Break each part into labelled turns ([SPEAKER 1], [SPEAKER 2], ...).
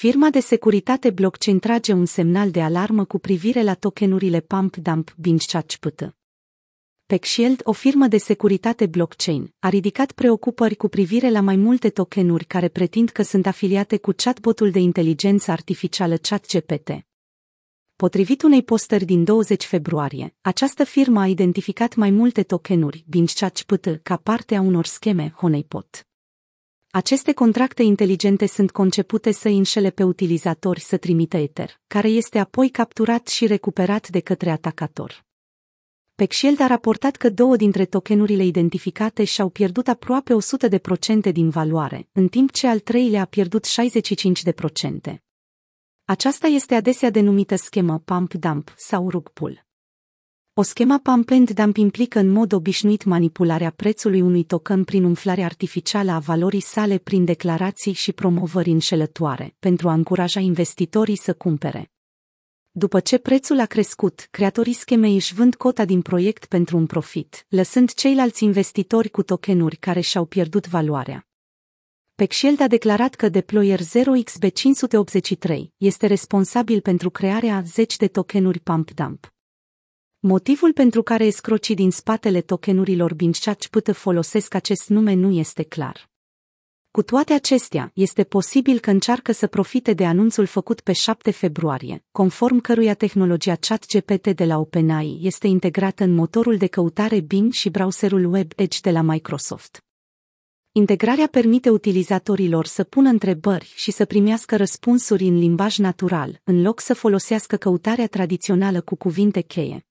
[SPEAKER 1] Firma de securitate blockchain trage un semnal de alarmă cu privire la tokenurile Pump Dump Binchachpt. PeckShield, o firmă de securitate blockchain, a ridicat preocupări cu privire la mai multe tokenuri care pretind că sunt afiliate cu chatbotul de inteligență artificială ChatGPT. Potrivit unei postări din 20 februarie, această firmă a identificat mai multe tokenuri Binchachpt ca parte a unor scheme Honeypot. Aceste contracte inteligente sunt concepute să înșele pe utilizatori să trimită Ether, care este apoi capturat și recuperat de către atacator. PeckShield a raportat că două dintre tokenurile identificate și-au pierdut aproape 100% din valoare, în timp ce al treilea a pierdut 65%. Aceasta este adesea denumită schemă pump-dump sau rug pull. O schemă pump and dump implică în mod obișnuit manipularea prețului unui token prin umflarea artificială a valorii sale prin declarații și promovări înșelătoare, pentru a încuraja investitorii să cumpere. După ce prețul a crescut, creatorii schemei își vând cota din proiect pentru un profit, lăsând ceilalți investitori cu tokenuri care și-au pierdut valoarea. PeckShield a declarat că deployer 0xB583 este responsabil pentru crearea 10 de tokenuri pump dump. Motivul pentru care escrocii din spatele tokenurilor Binchach folosesc acest nume nu este clar. Cu toate acestea, este posibil că încearcă să profite de anunțul făcut pe 7 februarie, conform căruia tehnologia ChatGPT de la OpenAI este integrată în motorul de căutare Bing și browserul web Edge de la Microsoft. Integrarea permite utilizatorilor să pună întrebări și să primească răspunsuri în limbaj natural, în loc să folosească căutarea tradițională cu cuvinte cheie.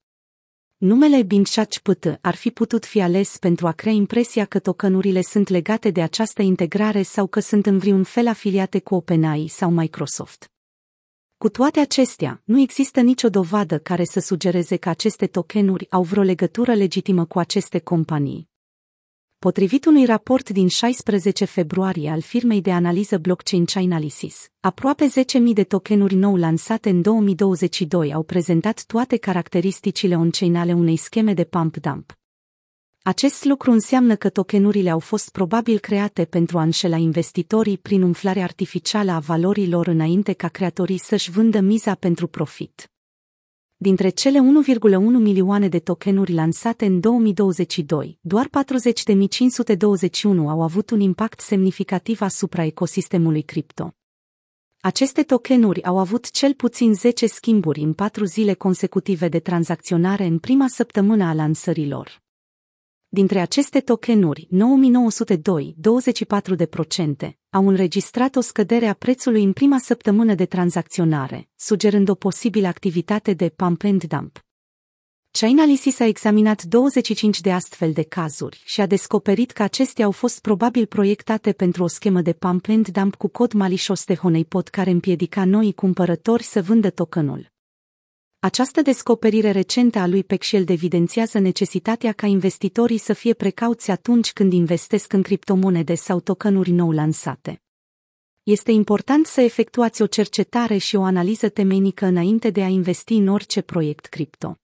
[SPEAKER 1] Numele Binchach-PT ar fi putut fi ales pentru a crea impresia că tokenurile sunt legate de această integrare sau că sunt în vreun fel afiliate cu OpenAI sau Microsoft. Cu toate acestea, nu există nicio dovadă care să sugereze că aceste tokenuri au vreo legătură legitimă cu aceste companii. Potrivit unui raport din 16 februarie al firmei de analiză blockchain Chainalysis, aproape 10.000 de tokenuri nou lansate în 2022 au prezentat toate caracteristicile on-chain ale unei scheme de pump-dump. Acest lucru înseamnă că tokenurile au fost probabil create pentru a înșela investitorii prin umflare artificială a valorilor înainte ca creatorii să-și vândă miza pentru profit. Dintre cele 1,1 milioane de tokenuri lansate în 2022, doar 40.521 au avut un impact semnificativ asupra ecosistemului cripto. Aceste tokenuri au avut cel puțin 10 schimburi în 4 zile consecutive de tranzacționare în prima săptămână a lansărilor. Dintre aceste tokenuri, 9902, 24%, au înregistrat o scădere a prețului în prima săptămână de tranzacționare, sugerând o posibilă activitate de pump and dump. Chainalysis a examinat 25 de astfel de cazuri și a descoperit că acestea au fost probabil proiectate pentru o schemă de pump and dump cu cod malicios de honeypot care împiedica noi cumpărători să vândă tokenul. Această descoperire recentă a lui Peckshield evidențiază necesitatea ca investitorii să fie precauți atunci când investesc în criptomonede sau tokenuri nou lansate. Este important să efectuați o cercetare și o analiză temeinică înainte de a investi în orice proiect cripto.